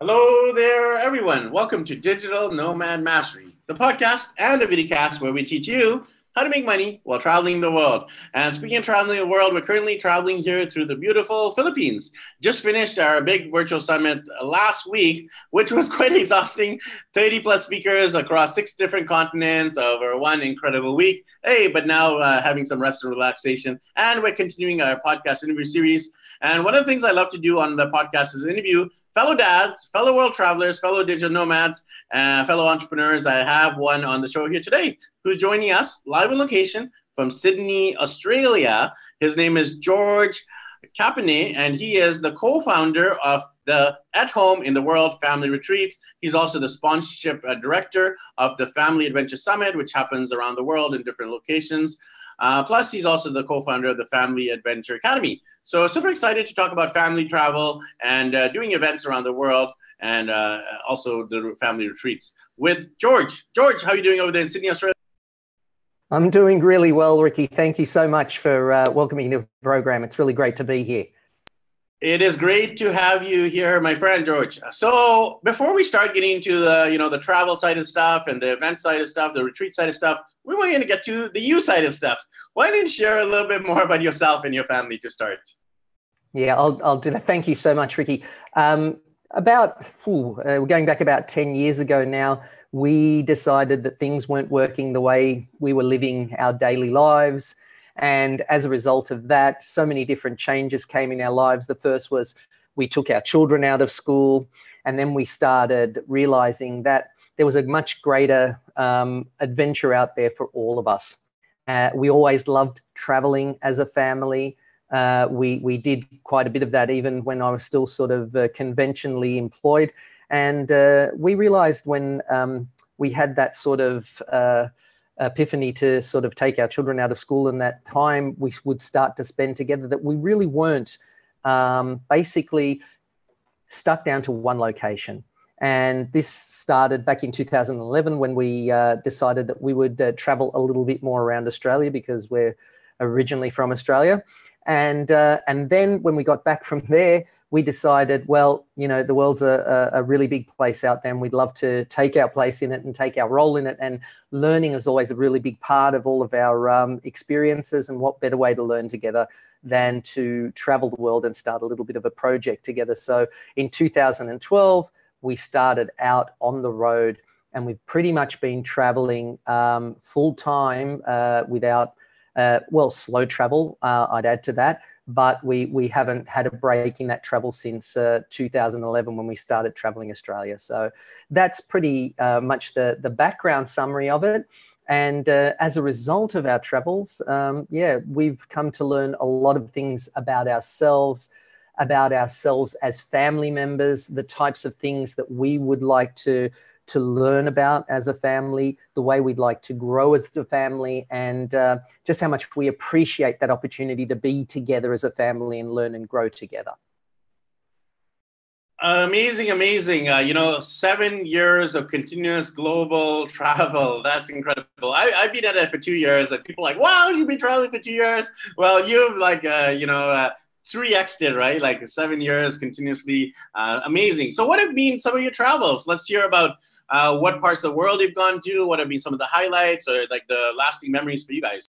Hello there, everyone. Welcome to Digital Nomad Mastery, the podcast and a videocast where we teach you how to make money while traveling the world. And speaking of traveling the world, we're currently traveling here through the beautiful Philippines. Just finished our big virtual summit last week, which was quite exhausting. 30 plus speakers across six different continents over one incredible week. Hey, but now uh, having some rest and relaxation. And we're continuing our podcast interview series. And one of the things I love to do on the podcast is interview fellow dads, fellow world travelers, fellow digital nomads, uh, fellow entrepreneurs. I have one on the show here today who's joining us live on location from Sydney, Australia. His name is George Capene, and he is the co-founder of the At Home in the World Family Retreats. He's also the sponsorship uh, director of the Family Adventure Summit, which happens around the world in different locations. Uh, plus, he's also the co-founder of the Family Adventure Academy. So super excited to talk about family travel and uh, doing events around the world and uh, also the family retreats with George. George, how are you doing over there in Sydney, Australia? I'm doing really well, Ricky. Thank you so much for uh, welcoming the program. It's really great to be here. It is great to have you here, my friend George. So before we start getting into the you know the travel side of stuff and the event side of stuff, the retreat side of stuff, we want to get to the you side of stuff. Why don't you share a little bit more about yourself and your family to start? Yeah, I'll, I'll do that. Thank you so much, Ricky. Um, about ooh, uh, we're going back about ten years ago now. We decided that things weren't working the way we were living our daily lives and as a result of that, so many different changes came in our lives. The first was we took our children out of school, and then we started realizing that there was a much greater um, adventure out there for all of us. Uh, we always loved traveling as a family. Uh, we we did quite a bit of that even when I was still sort of uh, conventionally employed, and uh, we realized when um, we had that sort of uh, epiphany to sort of take our children out of school and that time we would start to spend together that we really weren't um, basically stuck down to one location. And this started back in 2011 when we uh, decided that we would uh, travel a little bit more around Australia because we're originally from Australia. And, uh, and then when we got back from there, we decided, well, you know, the world's a, a, really big place out there, and we'd love to take our place in it and take our role in it. And learning is always a really big part of all of our um, experiences. And what better way to learn together than to travel the world and start a little bit of a project together? So in 2012, we started out on the road, and we've pretty much been traveling um, full time uh, without, uh, well, slow travel. Uh, I'd add to that but we we haven't had a break in that travel since uh, 2011 when we started traveling Australia. So that's pretty uh, much the the background summary of it. And uh, as a result of our travels, um, yeah, we've come to learn a lot of things about ourselves, about ourselves as family members, the types of things that we would like to to learn about as a family, the way we'd like to grow as a family, and uh, just how much we appreciate that opportunity to be together as a family and learn and grow together. Amazing, amazing. Uh, you know, seven years of continuous global travel. That's incredible. I, I've been at it for two years, and people are like, wow, you've been traveling for two years. Well, you've like, uh, you know, uh, 3x did, right? Like seven years continuously. Uh, amazing. So, what have been some of your travels? Let's hear about uh, what parts of the world you've gone to. What have been some of the highlights or like the lasting memories for you guys?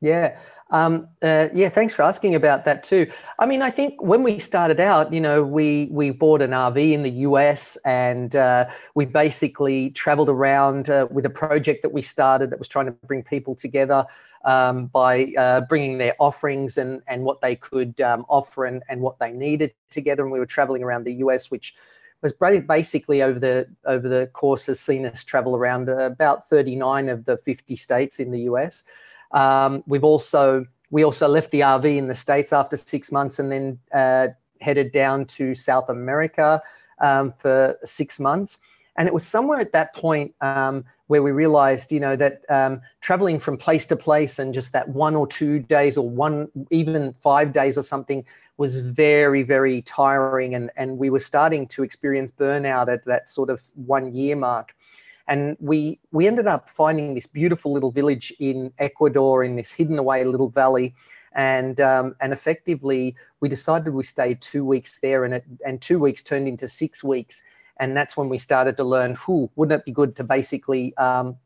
Yeah. Um, uh, yeah, thanks for asking about that too. I mean, I think when we started out, you know, we we bought an RV in the US and uh, we basically traveled around uh, with a project that we started that was trying to bring people together um, by uh, bringing their offerings and and what they could um, offer and, and what they needed together. And we were traveling around the US, which was basically over the over the course has seen us travel around about 39 of the 50 states in the US. Um, we've also we also left the RV in the states after six months and then uh, headed down to South America um, for six months. And it was somewhere at that point um, where we realized, you know, that um, traveling from place to place and just that one or two days or one, even five days or something was very, very tiring. And, and we were starting to experience burnout at that sort of one year mark and we we ended up finding this beautiful little village in Ecuador in this hidden away little valley. and um, and effectively we decided we stayed two weeks there, and it and two weeks turned into six weeks, and that's when we started to learn. Who wouldn't it be good to basically um,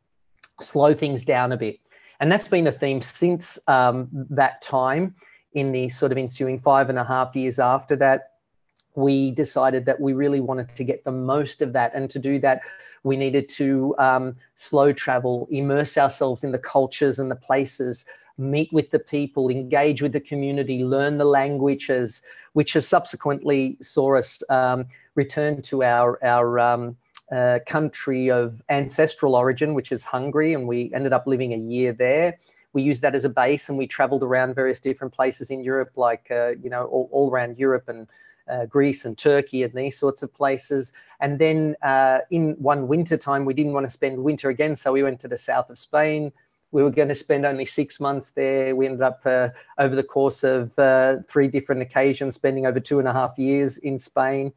slow things down a bit? And that's been a theme since um, that time. In the sort of ensuing five and a half years after that, we decided that we really wanted to get the most of that, and to do that, we needed to um, slow travel, immerse ourselves in the cultures and the places meet with the people, engage with the community, learn the languages, which has subsequently saw us um, return to our our um, uh, country of ancestral origin, which is Hungary, and we ended up living a year there. We used that as a base, and we travelled around various different places in Europe, like uh, you know, all, all around Europe and Greece and Turkey and these sorts of places. And then uh, in one winter time, we didn't want to spend winter again, so we went to the south of Spain, we were going to spend only six months there. We ended up uh, over the course of uh, three different occasions, spending over two and a half years in Spain,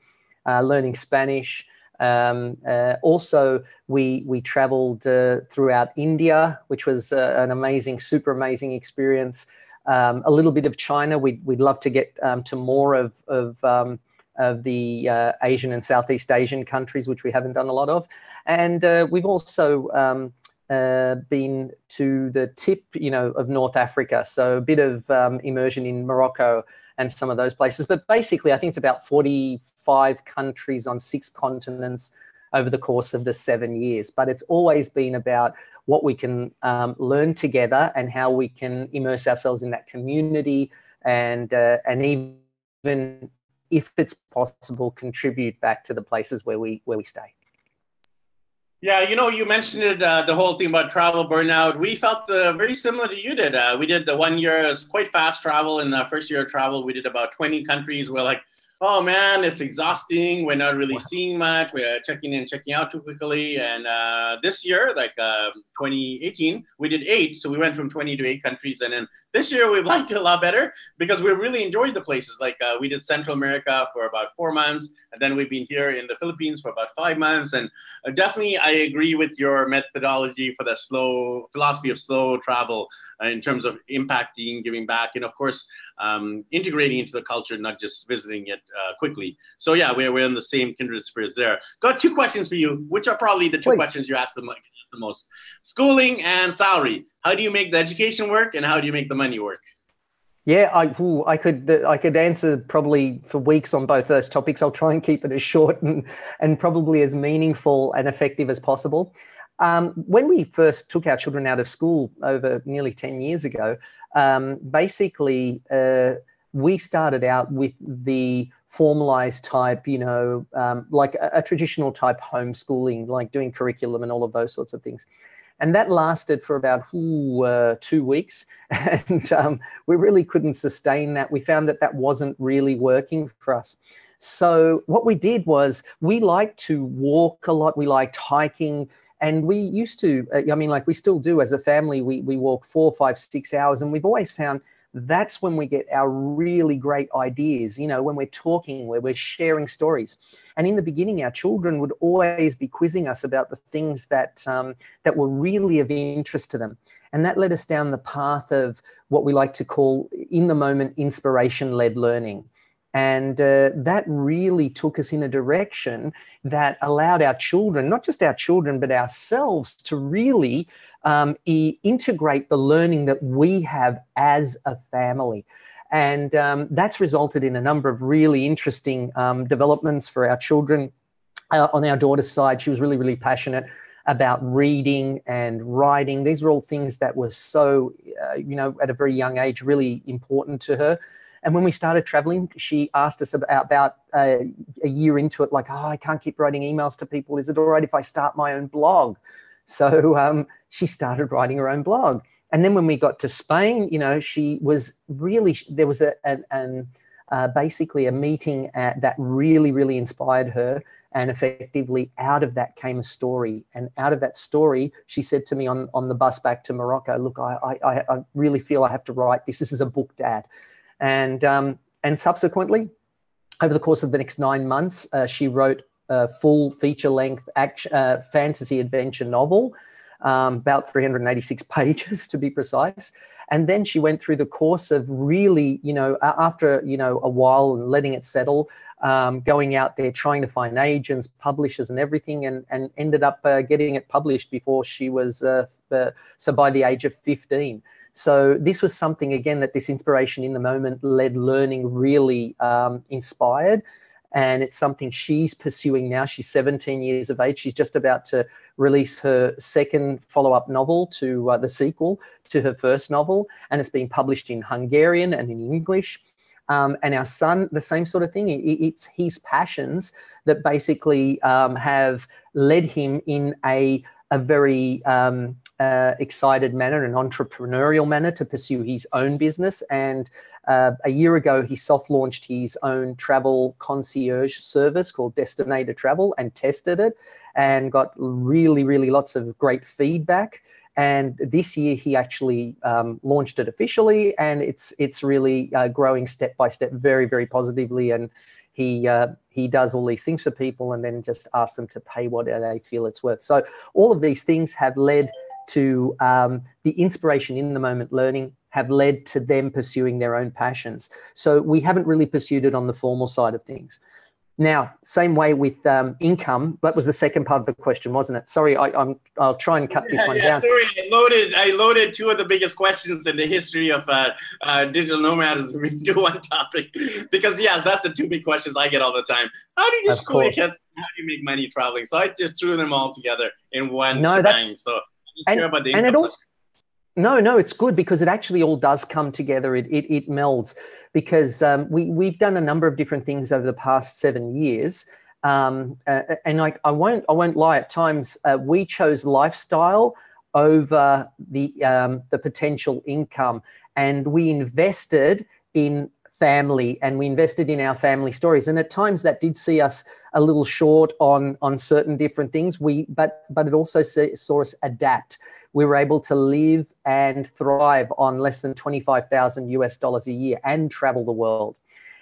uh, learning Spanish. Um, uh, also, we we travelled uh, throughout India, which was uh, an amazing, super amazing experience. Um, a little bit of China. We'd we'd love to get um, to more of of um, of the Asian and Southeast Asian countries, which we haven't done a lot of. And we've also um, uh, been to the tip, you know, of North Africa. So a bit of um, immersion in Morocco and some of those places. But basically, I think it's about 45 countries on six continents over the course of the seven years. But it's always been about what we can um, learn together and how we can immerse ourselves in that community and uh, and even if it's possible contribute back to the places where we where we stay yeah, you know, you mentioned it, uh, the whole thing about travel burnout. We felt uh, very similar to you did. Uh, we did the one year, quite fast travel. In the first year of travel, we did about 20 countries. We're like, oh man, it's exhausting. We're not really seeing much. We're checking in, checking out too quickly. And uh, this year, like uh, 2018, we did eight. So we went from 20 to eight countries. And then this year, we've liked it a lot better because we really enjoyed the places. Like uh, we did Central America for about four months. And then we've been here in the Philippines for about five months. And uh, definitely, I agree with your methodology for the slow philosophy of slow travel uh, in terms of impacting, giving back, and of course, um, integrating into the culture, not just visiting it uh, quickly. So yeah, we're, we're in the same kindred spirits there. Got two questions for you, which are probably the two Wait. questions you ask the, the most. Schooling and salary. How do you make the education work and how do you make the money work? Yeah, I, ooh, I could I could answer probably for weeks on both those topics. I'll try and keep it as short and, and probably as meaningful and effective as possible. Um, when we first took our children out of school over nearly 10 years ago, um, basically uh, we started out with the formalized type, you know, um, like a, a, traditional type homeschooling, like doing curriculum and all of those sorts of things. And that lasted for about ooh, uh, two weeks. And um, we really couldn't sustain that. We found that that wasn't really working for us. So what we did was we liked to walk a lot. We liked hiking and we used to, uh, I mean, like we still do as a family, we, we walk four, five, six hours. And we've always found that's when we get our really great ideas, you know, when we're talking, where we're sharing stories. And in the beginning, our children would always be quizzing us about the things that, um, that were really of interest to them. And that led us down the path of what we like to call in the moment inspiration led learning. And uh, that really took us in a direction that allowed our children, not just our children, but ourselves, to really um, e- integrate the learning that we have as a family. And um, that's resulted in a number of really interesting um, developments for our children. Uh, on our daughter's side, she was really, really passionate about reading and writing. These were all things that were so, uh, you know, at a very young age, really important to her. And when we started traveling, she asked us about, about uh, a year into it, like, oh, I can't keep writing emails to people. Is it all right if I start my own blog? So um, she started writing her own blog. And then when we got to Spain, you know, she was really, there was a, an, an uh, basically a meeting at, that really, really inspired her. And effectively, out of that came a story. And out of that story, she said to me on, on the bus back to Morocco, Look, I, I, I really feel I have to write this. This is a book, Dad. And, um, and subsequently, over the course of the next nine months, uh, she wrote a full feature length action, uh, fantasy adventure novel, um, about 386 pages to be precise. and then she went through the course of really you know after you know a while and letting it settle um, going out there trying to find agents publishers and everything and and ended up uh, getting it published before she was uh, uh, so by the age of 15 so this was something again that this inspiration in the moment led learning really um, inspired and it's something she's pursuing now. She's 17 years of age. She's just about to release her second follow up novel to uh, the sequel to her first novel, and it's being published in Hungarian and in English. Um, and our son, the same sort of thing. It, it's his passions that basically um, have led him in a a very um, uh, excited manner, an entrepreneurial manner to pursue his own business. And uh, a year ago, he soft launched his own travel concierge service called Destinator Travel and tested it and got really, really lots of great feedback. And this year, he actually um, launched it officially, and it's it's really uh, growing step by step, very, very positively. And he uh, he does all these things for people and then just asks them to pay what they feel it's worth. So all of these things have led to um, the inspiration in the moment learning have led to them pursuing their own passions. So we haven't really pursued it on the formal side of things. Now, same way with um, income. That was the second part of the question, wasn't it? Sorry, I, am I'll try and cut this one yeah, down. Sorry, I loaded. I loaded two of the biggest questions in the history of uh, uh, digital nomadism into one topic, because yeah, that's the two big questions I get all the time. How do you just How do you make money traveling? So I just threw them all together in one. No, shebang. that's so. And, and it also, no, no, it's good because it actually all does come together. It it, it melds because um, we we've done a number of different things over the past seven years, um, uh, and like I won't I won't lie. At times uh, we chose lifestyle over the um, the potential income, and we invested in family and we invested in our family stories. And at times that did see us a little short on on certain different things. We but but it also saw us adapt we were able to live and thrive on less than 25,000 US dollars a year and travel the world.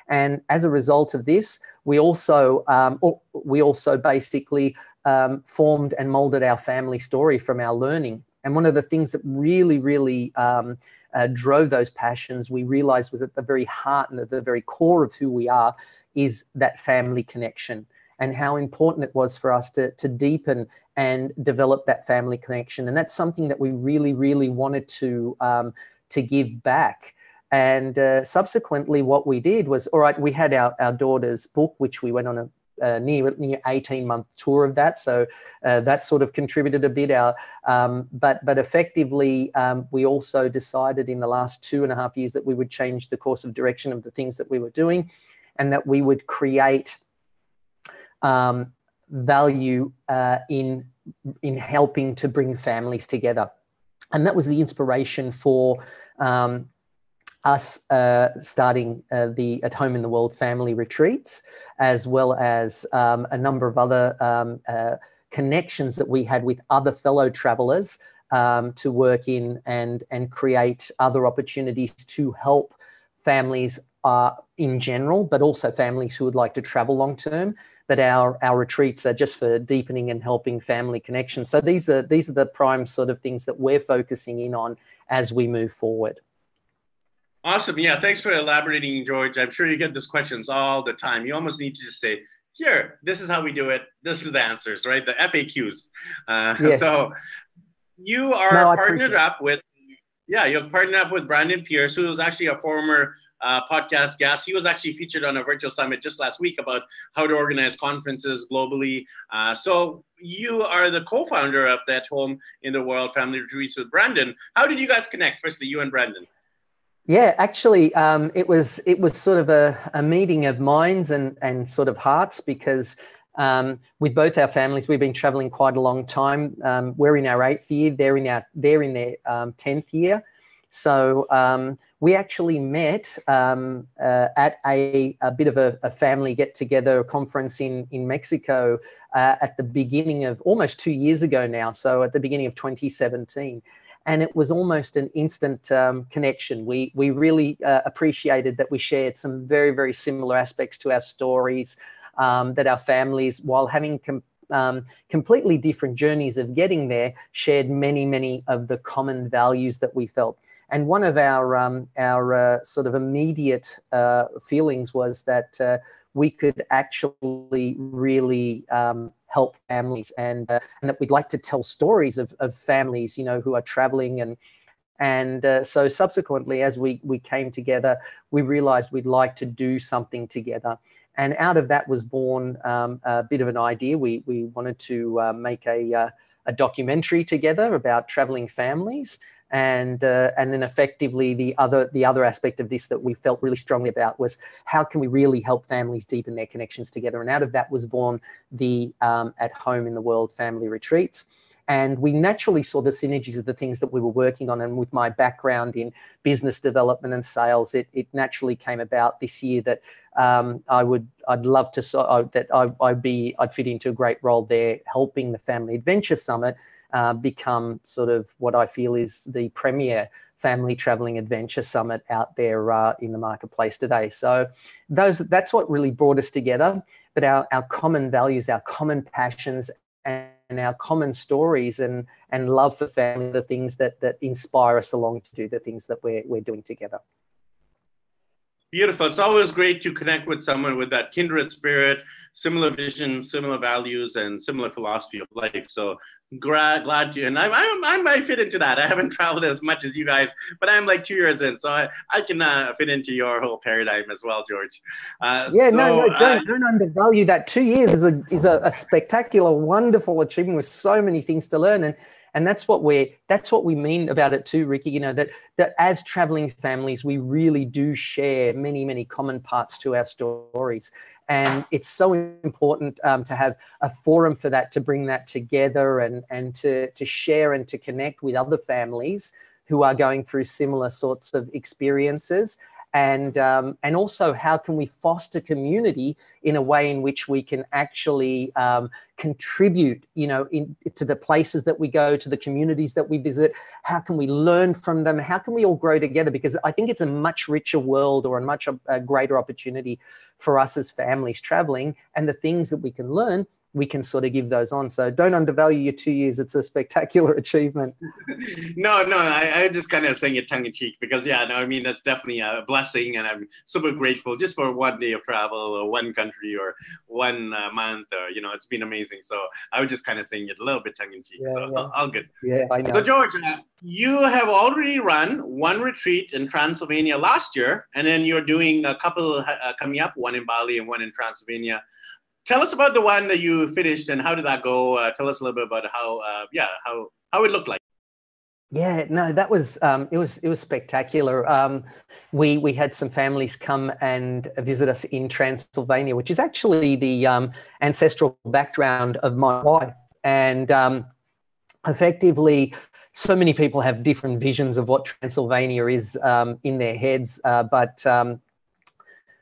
And as a result of this, we also um, we also basically um, formed and molded our family story from our learning. And one of the things that really, really um, uh, drove those passions, we realized was at the very heart and at the very core of who we are is that family connection and how important it was for us to, to deepen and develop that family connection. And that's something that we really, really wanted to, um, to give back. And uh, subsequently, what we did was all right, we had our, our daughter's book, which we went on a uh, near near 18 month tour of that so uh, that sort of contributed a bit our um, but but effectively um, we also decided in the last two and a half years that we would change the course of direction of the things that we were doing and that we would create um, value uh, in in helping to bring families together, and that was the inspiration for um, us uh, starting uh, the At Home in the World family retreats, as well as um, a number of other um, uh, connections that we had with other fellow travelers um, to work in and and create other opportunities to help families uh, in general, but also families who would like to travel long term. But our our retreats are just for deepening and helping family connections. So these are these are the prime sort of things that we're focusing in on as we move forward. Awesome. Yeah. Thanks for elaborating, George. I'm sure you get these questions all the time. You almost need to just say, here, this is how we do it. This is the answers, right? The FAQs. Uh, yes. So you are no, partnered up with, yeah, you're partnered up with Brandon Pearce, who is actually a former uh, podcast guest. He was actually featured on a virtual summit just last week about how to organize conferences globally. Uh, so you are the co-founder of that Home in the World Family Retreats with Brandon. How did you guys connect? Firstly, you and Brandon. Yeah, actually, um, it was it was sort of a, a meeting of minds and and sort of hearts because um, with both our families, we've been traveling quite a long time. Um, we're in our eighth year; they're in our they're in their um, tenth year. So um, we actually met um, uh, at a, a, bit of a, a family get together conference in, in Mexico uh, at the beginning of almost two years ago now. So at the beginning of 2017. And it was almost an instant um, connection. We, we really uh, appreciated that we shared some very, very similar aspects to our stories, um, that our families, while having com- um, completely different journeys of getting there, shared many, many of the common values that we felt. And one of our um, our uh, sort of immediate uh, feelings was that uh, we could actually really um, help families, and uh, and that we'd like to tell stories of, of families, you know, who are traveling and and uh, so subsequently, as we we came together, we realized we'd like to do something together. And out of that was born um, a bit of an idea. We, we wanted to uh, make a, a documentary together about traveling families. And, uh, and then effectively the other, the other aspect of this that we felt really strongly about was how can we really help families deepen their connections together? And out of that was born the um, At Home in the World family retreats. And we naturally saw the synergies of the things that we were working on. And with my background in business development and sales, it, it naturally came about this year that um, I would, I'd love to, so, uh, that I, would be, I'd fit into a great role there, helping the Family Adventure Summit uh, become sort of what I feel is the premier family traveling adventure summit out there uh, in the marketplace today. So those, that's what really brought us together. But our, our common values, our common passions, and our common stories and and love for family, the things that that inspire us along to do the things that we're we're doing together. Beautiful. It's always great to connect with someone with that kindred spirit, similar vision, similar values, and similar philosophy of life. So glad, glad to, and I, I, I might fit into that. I haven't traveled as much as you guys, but I'm like two years in, so I, I can uh, fit into your whole paradigm as well, George. Uh, yeah, so, no, no, don't, uh, don't undervalue that. Two years is a is a, a spectacular, wonderful achievement with so many things to learn, and and that's what we're that's what we mean about it too ricky you know that that as traveling families we really do share many many common parts to our stories and it's so important um, to have a forum for that to bring that together and and to to share and to connect with other families who are going through similar sorts of experiences and um, and also how can we foster community in a way in which we can actually um, contribute you know in, to the places that we go to the communities that we visit? How can we learn from them? How can we all grow together? Because i think it's a much richer world or a much a, a greater opportunity for us as families traveling and the things that we can learn we can sort of give those on. So don't undervalue your two years. It's a spectacular achievement. no, no, I, I just kind of saying it tongue in cheek because, yeah, no, I mean, that's definitely a blessing. And I'm super grateful just for one day of travel or one country or one uh, month or, you know, it's been amazing. So I was just kind of saying it a little bit tongue in cheek. Yeah, so yeah. all good. Yeah, I know. So, George, you have already run one retreat in Transylvania last year, and then you're doing a couple uh, coming up, one in Bali and one in Transylvania tell us about the one that you finished and how did that go? Uh, tell us a little bit about how, uh, yeah, how how it looked like. Yeah, no, that was um, it was it was spectacular. Um, we we had some families come and visit us in Transylvania, which is actually the um, ancestral background of my wife, and um, effectively. So many people have different visions of what Transylvania is um, in their heads, uh, but um,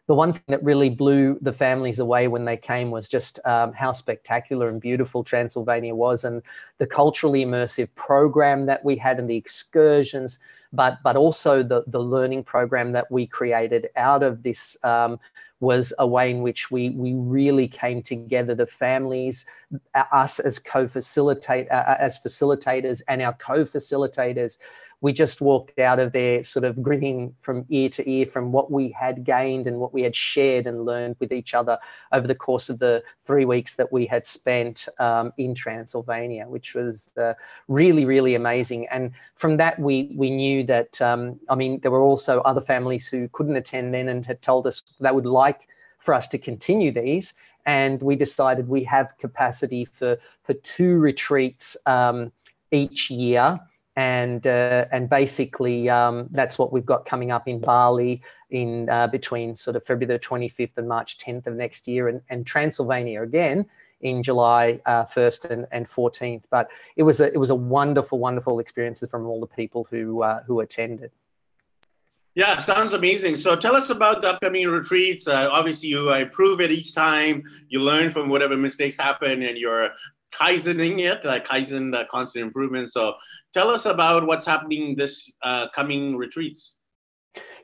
the one thing that really blew the families away when they came was just um, how spectacular and beautiful Transylvania was, and the culturally immersive program that we had, and the excursions, but but also the the learning program that we created out of this. Um, was a way in which we we really came together the families us as co-facilitate uh, as facilitators and our co-facilitators we just walked out of there sort of grinning from ear to ear from what we had gained and what we had shared and learned with each other over the course of the three weeks that we had spent um, in Transylvania, which was uh, really, really amazing. And from that, we we knew that um, I mean there were also other families who couldn't attend then and had told us they would like for us to continue these. And we decided we have capacity for for two retreats um, each year and uh, and basically um, that's what we've got coming up in Bali in uh, between sort of February the 25th and March 10th of next year, and, and Transylvania again in July uh, 1st and, and 14th. But it was a it was a wonderful, wonderful experience from all the people who uh, who attended. Yeah, sounds amazing. So tell us about the upcoming retreats. Uh, obviously, you improve it each time. You learn from whatever mistakes happen, and you're kaizening it, uh, kaizen, the constant improvement. So tell us about what's happening this uh, coming retreats.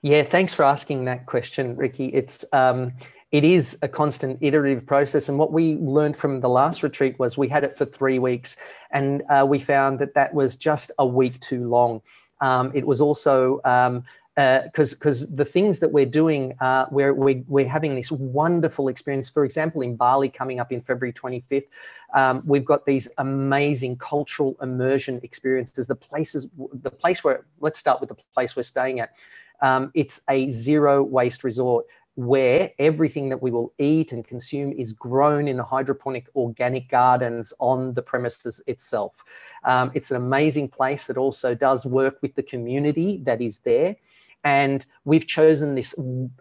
Yeah, thanks for asking that question, Ricky. It's um, it is a constant iterative process. And what we learned from the last retreat was we had it for three weeks, and uh, we found that that was just a week too long. Um, it was also um, because uh, because the things that we're doing, uh, we're, we, we're having this wonderful experience. For example, in Bali coming up in February 25th, um, we've got these amazing cultural immersion experiences. The places, the place where, let's start with the place we're staying at. Um, it's a zero waste resort where everything that we will eat and consume is grown in the hydroponic organic gardens on the premises itself. Um, it's an amazing place that also does work with the community that is there. And we've chosen this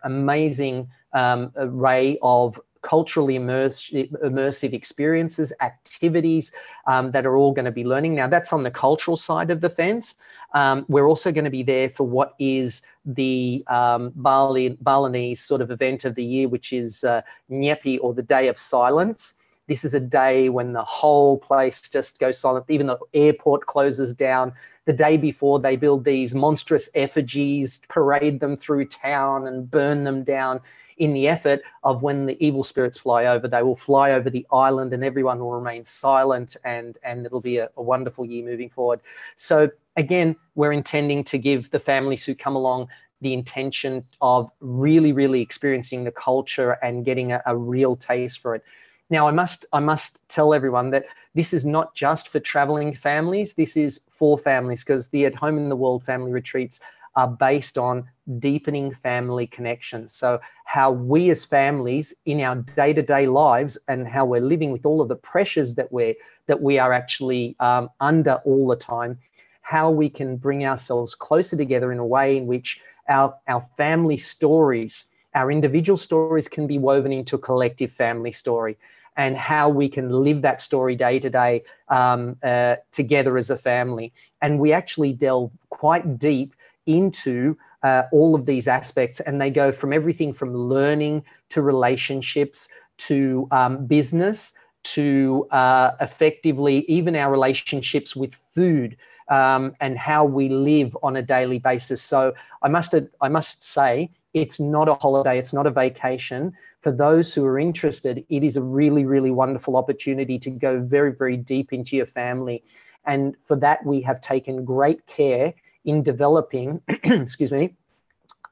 amazing um, array of culturally immersive, immersive experiences, activities um, that are all going to be learning. Now, that's on the cultural side of the fence. Um, we're also going to be there for what is the um, Bali, Balinese sort of event of the year, which is uh, Nyepi or the Day of Silence. This is a day when the whole place just goes silent. Even the airport closes down. The day before, they build these monstrous effigies, parade them through town, and burn them down in the effort of when the evil spirits fly over, they will fly over the island and everyone will remain silent and, and it'll be a, a wonderful year moving forward. So again, we're intending to give the families who come along the intention of really, really experiencing the culture and getting a, a real taste for it. Now, I must I must tell everyone that this is not just for traveling families. This is for families because the At Home in the World family retreats are based on deepening family connections. So, how we as families in our day to day lives and how we're living with all of the pressures that we're that we are actually um, under all the time, how we can bring ourselves closer together in a way in which our, our family stories, our individual stories can be woven into a collective family story and how we can live that story day to day um, uh, together as a family. And we actually delve quite deep into uh, all of these aspects, and they go from everything from learning to relationships to um, business to uh, effectively even our relationships with food um, and how we live on a daily basis. So I must I must say it's not a holiday, it's not a vacation. For those who are interested, it is a really really wonderful opportunity to go very very deep into your family, and for that we have taken great care in developing, excuse me,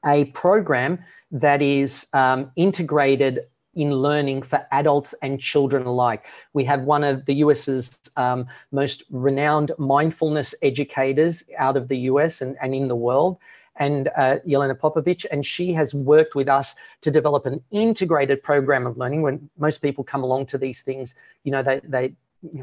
a program that is um, integrated in learning for adults and children alike. We have one of the US's um, most renowned mindfulness educators out of the US and, and in the world, and uh, Yelena Popovich, and she has worked with us to develop an integrated program of learning. When most people come along to these things, you know, they, they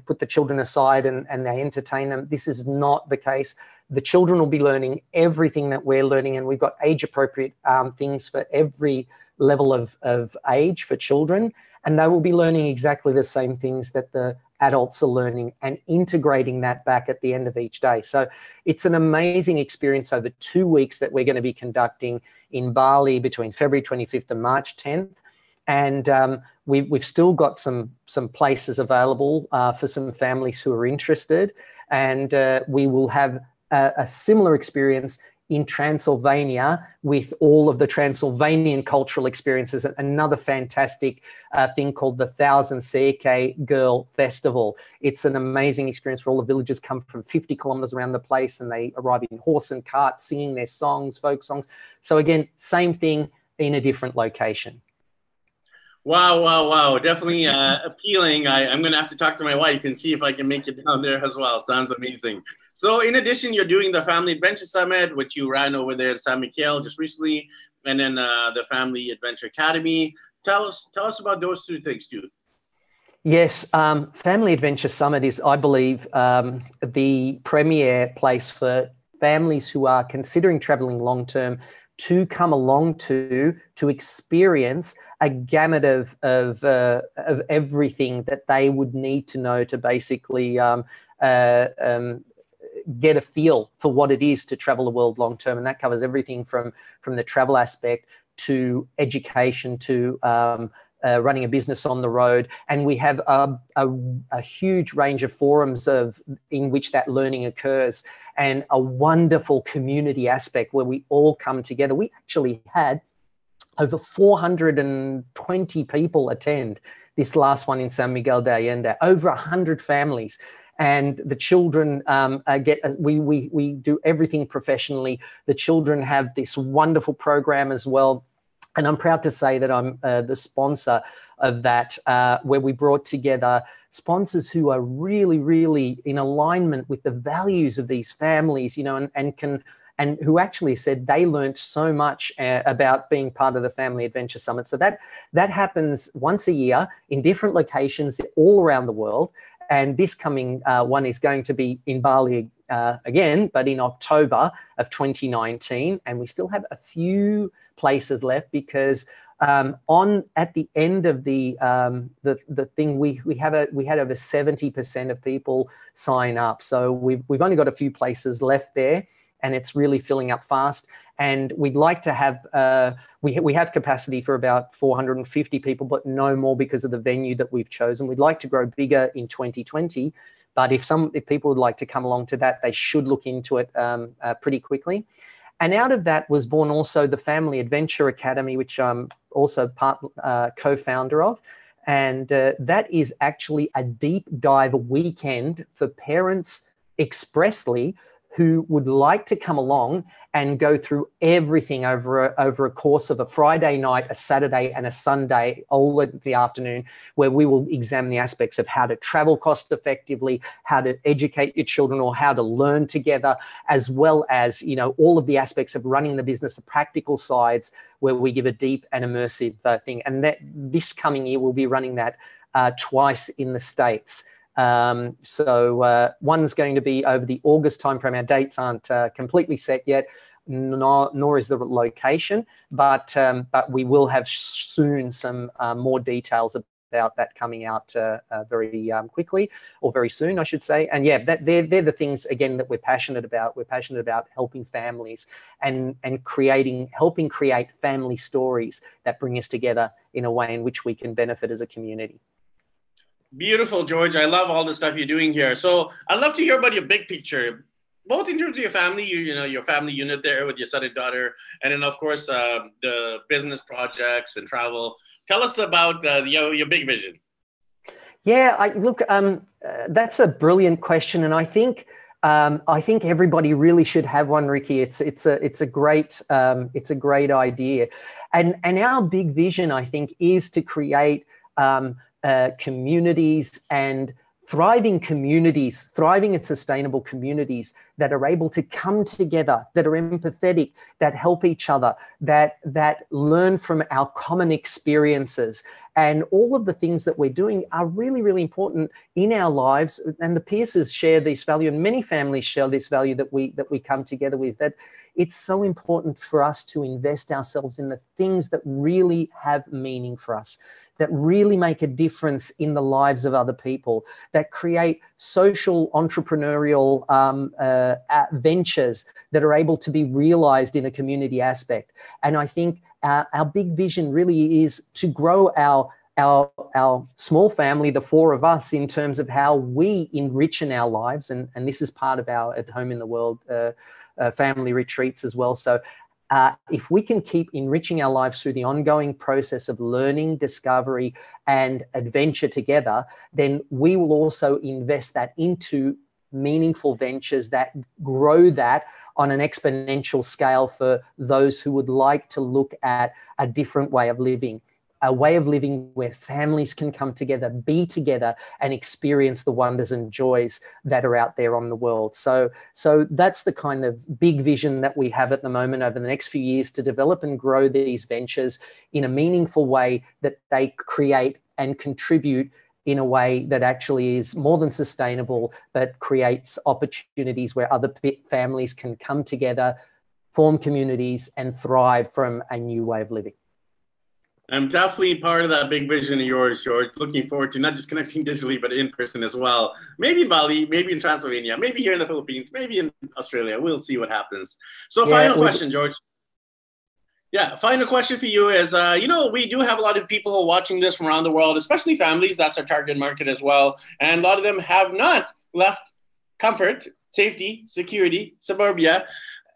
put the children aside and, and they entertain them. This is not the case. The children will be learning everything that we're learning, and we've got age appropriate um, things for every level of, of age for children. And they will be learning exactly the same things that the adults are learning and integrating that back at the end of each day. So it's an amazing experience over two weeks that we're going to be conducting in Bali between February 25th and March 10th. And um, we, we've still got some, some places available uh, for some families who are interested. And uh, we will have a, a similar experience in Transylvania with all of the Transylvanian cultural experiences. Another fantastic uh, thing called the Thousand Székely Girl Festival. It's an amazing experience where all the villagers come from 50 kilometers around the place and they arrive in horse and cart singing their songs, folk songs. So, again, same thing in a different location. Wow, wow, wow. Definitely uh, appealing. I, I'm going to have to talk to my wife and see if I can make it down there as well. Sounds amazing. So, in addition, you're doing the Family Adventure Summit, which you ran over there in San Miguel just recently, and then uh, the Family Adventure Academy. Tell us, tell us about those two things, too. Yes, um, Family Adventure Summit is, I believe, um, the premier place for families who are considering traveling long term to come along to to experience a gamut of of, uh, of everything that they would need to know to basically um, uh, um, get a feel for what it is to travel the world long term, and that covers everything from from the travel aspect to education to um, uh, running a business on the road, and we have a, a, a, huge range of forums of in which that learning occurs, and a wonderful community aspect where we all come together. We actually had over 420 people attend this last one in San Miguel de Allende, over 100 families. And the children um, uh, get, uh, we, we, we do everything professionally. The children have this wonderful program as well. And I'm proud to say that I'm uh, the sponsor of that, uh, where we brought together sponsors who are really, really in alignment with the values of these families, you know, and, and can and who actually said they learned so much uh, about being part of the Family Adventure Summit. So that that happens once a year in different locations all around the world. And this coming uh, one is going to be in Bali uh, again, but in October of 2019. And we still have a few places left because um, on at the end of the um, the the thing we we have a we had over 70% of people sign up so we've, we've only got a few places left there and it's really filling up fast. And we'd like to have, uh, we, we have capacity for about 450 people, but no more because of the venue that we've chosen. We'd like to grow bigger in 2020. But if some, if people would like to come along to that, they should look into it um, uh, pretty quickly. And out of that was born also the Family Adventure Academy, which I'm also part uh, co-founder of. And uh, that is actually a deep dive weekend for parents expressly who would like to come along and go through everything over a, over a course of a Friday night, a Saturday, and a Sunday, all in the afternoon, where we will examine the aspects of how to travel cost effectively, how to educate your children, or how to learn together, as well as you know all of the aspects of running the business, the practical sides, where we give a deep and immersive uh, thing. And that this coming year we'll be running that uh, twice in the states. Um, so uh, one's going to be over the August timeframe. Our dates aren't uh, completely set yet, nor, nor is the location, but um, but we will have soon some uh, more details about that coming out uh, uh, very um, quickly or very soon, I should say. And yeah, that they're they're the things again that we're passionate about. We're passionate about helping families and and creating helping create family stories that bring us together in a way in which we can benefit as a community. Beautiful, George. I love all the stuff you're doing here. So I'd love to hear about your big picture, both in terms of your family, you, you know, your family unit there with your son and daughter, and then of course uh, the business projects and travel. Tell us about uh, your, your big vision. Yeah, I, look, um, uh, that's a brilliant question, and I think um, I think everybody really should have one, Ricky. It's it's a it's a great um, it's a great idea, and and our big vision, I think, is to create um, uh, communities and thriving communities, thriving and sustainable communities that are able to come together, that are empathetic, that help each other, that that learn from our common experiences. And all of the things that we're doing are really, really important in our lives. And the Pearces share this value, and many families share this value that we that we come together with. That it's so important for us to invest ourselves in the things that really have meaning for us that really make a difference in the lives of other people, that create social entrepreneurial um, uh, ventures that are able to be realized in a community aspect. And I think our, our big vision really is to grow our our our small family, the four of us, in terms of how we enrich in our lives, and and this is part of our at home in the world uh, uh, family retreats as well. So uh, if we can keep enriching our lives through the ongoing process of learning, discovery, and adventure together, then we will also invest that into meaningful ventures that grow that on an exponential scale for those who would like to look at a different way of living a way of living where families can come together, be together, and experience the wonders and joys that are out there on the world. So, so that's the kind of big vision that we have at the moment over the next few years to develop and grow these ventures in a meaningful way that they create and contribute in a way that actually is more than sustainable, but creates opportunities where other families can come together, form communities, and thrive from a new way of living. I'm definitely part of that big vision of yours, George. Looking forward to not just connecting digitally, but in person as well. Maybe in Bali, maybe in Transylvania, maybe here in the Philippines, maybe in Australia. We'll see what happens. So, yeah, final question, George. Yeah, final question for you is uh, you know, we do have a lot of people who are watching this from around the world, especially families. That's our target market as well. And a lot of them have not left comfort, safety, security, suburbia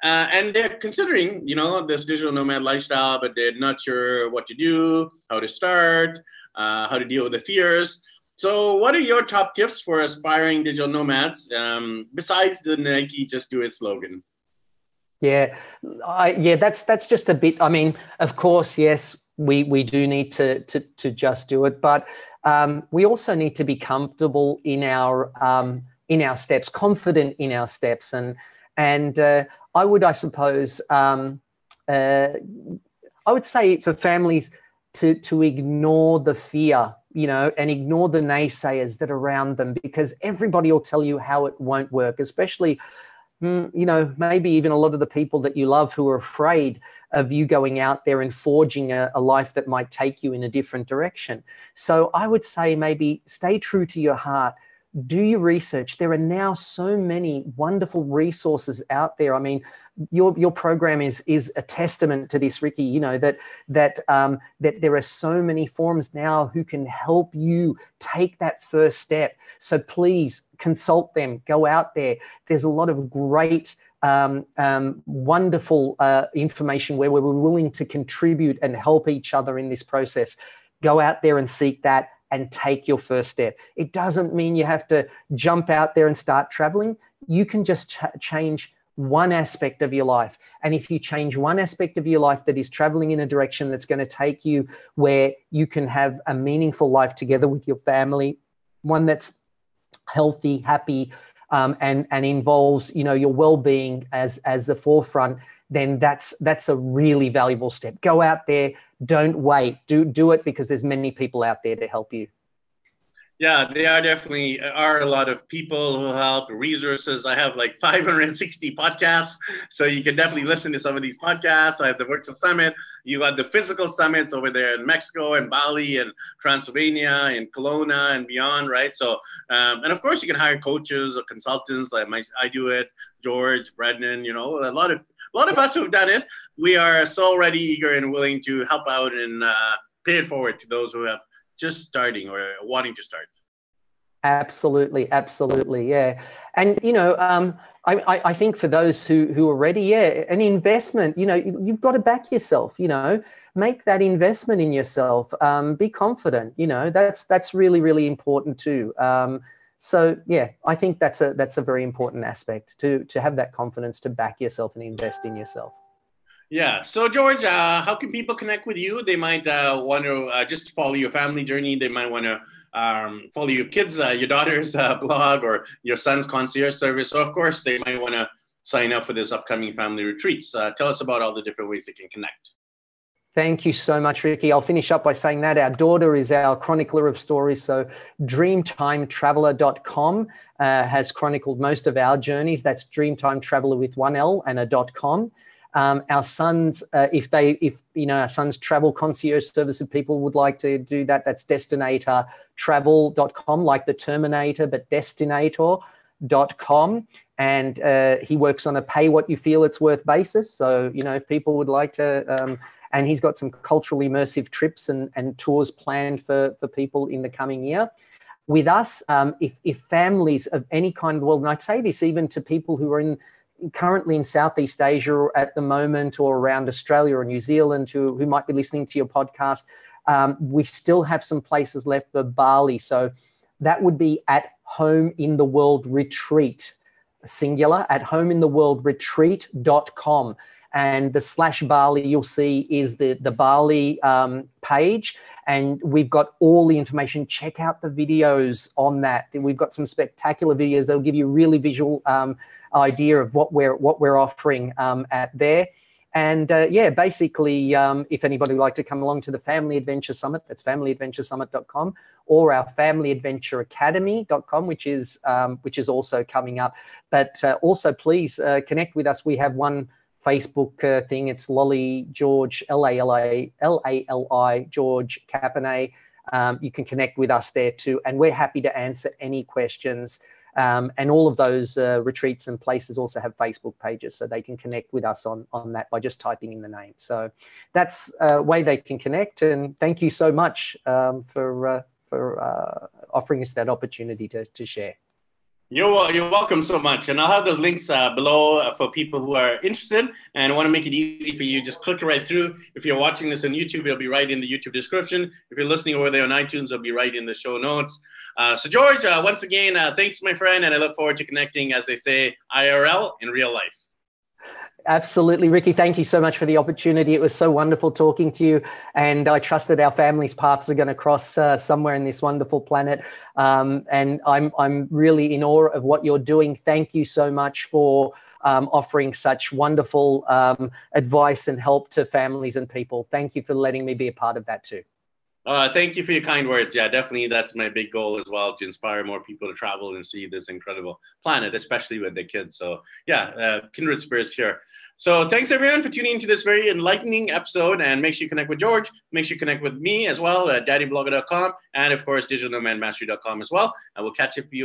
uh, and they're considering, you know, this digital nomad lifestyle, but they're not sure what to do, how to start, uh, how to deal with the fears. So, what are your top tips for aspiring digital nomads um, besides the Nike "Just Do It" slogan? Yeah, I, yeah, that's that's just a bit. I mean, of course, yes, we we do need to to to just do it, but um, we also need to be comfortable in our um, in our steps, confident in our steps, and and uh, I would, I suppose, um, uh, I would say for families to to ignore the fear, you know, and ignore the naysayers that are around them, because everybody will tell you how it won't work, especially, mm, you know, maybe even a lot of the people that you love who are afraid of you going out there and forging a, a life that might take you in a different direction. So I would say maybe stay true to your heart do your research. There are now so many wonderful resources out there. I mean, your your program is is a testament to this, Ricky. You know that that um, that there are so many forums now who can help you take that first step. So please consult them. Go out there. There's a lot of great. Um, um, wonderful uh, information where we're willing to contribute and help each other in this process. Go out there and seek that and take your first step. It doesn't mean you have to jump out there and start traveling. You can just ch- change one aspect of your life. And if you change one aspect of your life that is traveling in a direction that's going to take you where you can have a meaningful life together with your family, one that's healthy, happy, um, and and involves you know your well-being as as the forefront, then that's that's a really valuable step. Go out there, don't wait. Do do it because there's many people out there to help you. Yeah there are definitely are a lot of people who help resources. I have like 560 podcasts. So you can definitely listen to some of these podcasts. I have the virtual summit. You got the physical summits over there in mexico and bali and transylvania and Kelowna and beyond right? So um, and of course you can hire coaches or consultants like my, i do it george Brandon you know a lot of a lot of us who've done it, we are so ready, eager, and willing to help out and uh, pay it forward to those who have just starting or wanting to start. Absolutely, absolutely, yeah. And you know, um, I, I think for those who who are ready, yeah, an investment. You know, you've got to back yourself. You know, make that investment in yourself. Um, be confident. You know, that's that's really really important too. Um, so yeah, I think that's a that's a very important aspect to to have that confidence to back yourself and invest in yourself. Yeah. So George, uh, how can people connect with you? They might uh, want to uh, just follow your family journey. They might want to um, follow your kids, uh, your daughter's uh, blog, or your son's concierge service. So of course, they might want to sign up for this upcoming family retreats. Uh, tell us about all the different ways they can connect. Thank you so much, Ricky. I'll finish up by saying that our daughter is our chronicler of stories. So, dreamtimetraveler.com uh, has chronicled most of our journeys. That's Dreamtime Traveler with one L and a dot com. Um, our sons, uh, if they, if you know, our sons travel concierge service, if people would like to do that, that's destinatortravel.com, like the Terminator, but destinator.com. And uh, he works on a pay what you feel it's worth basis. So, you know, if people would like to, um, and he's got some culturally immersive trips and, and tours planned for, for people in the coming year. With us, um, if, if families of any kind of the world, and I'd say this even to people who are in currently in Southeast Asia at the moment or around Australia or New Zealand who, who might be listening to your podcast, um, we still have some places left for Bali. So that would be at home in the world retreat, singular, at home in the world retreat.com and the slash Bali you'll see is the the Bali um, page, and we've got all the information. Check out the videos on that. We've got some spectacular videos that'll give you a really visual um, idea of what we're what we're offering um, at there. And uh, yeah, basically, um, if anybody would like to come along to the Family Adventure Summit, that's familyadventuresummit.com, or our familyadventureacademy.com, which is um, which is also coming up. But uh, also, please uh, connect with us. We have one Facebook uh, thing. It's Lolly George L A L A L A L I George Capenay. Um, you can connect with us there too, and we're happy to answer any questions. Um, and all of those uh, retreats and places also have Facebook pages, so they can connect with us on on that by just typing in the name. So that's a way they can connect. And thank you so much um, for uh, for uh, offering us that opportunity to to share. You're, you're welcome so much. And I'll have those links uh, below uh, for people who are interested and want to make it easy for you. Just click right through. If you're watching this on YouTube, it'll be right in the YouTube description. If you're listening over there on iTunes, it'll be right in the show notes. Uh, so, George, uh, once again, uh, thanks, my friend. And I look forward to connecting, as they say, IRL in real life. Absolutely, Ricky. Thank you so much for the opportunity. It was so wonderful talking to you, and I trust that our families' paths are going to cross uh, somewhere in this wonderful planet. Um, and I'm I'm really in awe of what you're doing. Thank you so much for um, offering such wonderful um, advice and help to families and people. Thank you for letting me be a part of that too. Uh, thank you for your kind words. Yeah, definitely. That's my big goal as well to inspire more people to travel and see this incredible planet, especially with the kids. So, yeah, uh, kindred spirits here. So, thanks everyone for tuning into this very enlightening episode. And make sure you connect with George. Make sure you connect with me as well at daddyblogger.com and, of course, digitalnomadmastery.com as well. And we'll catch up with you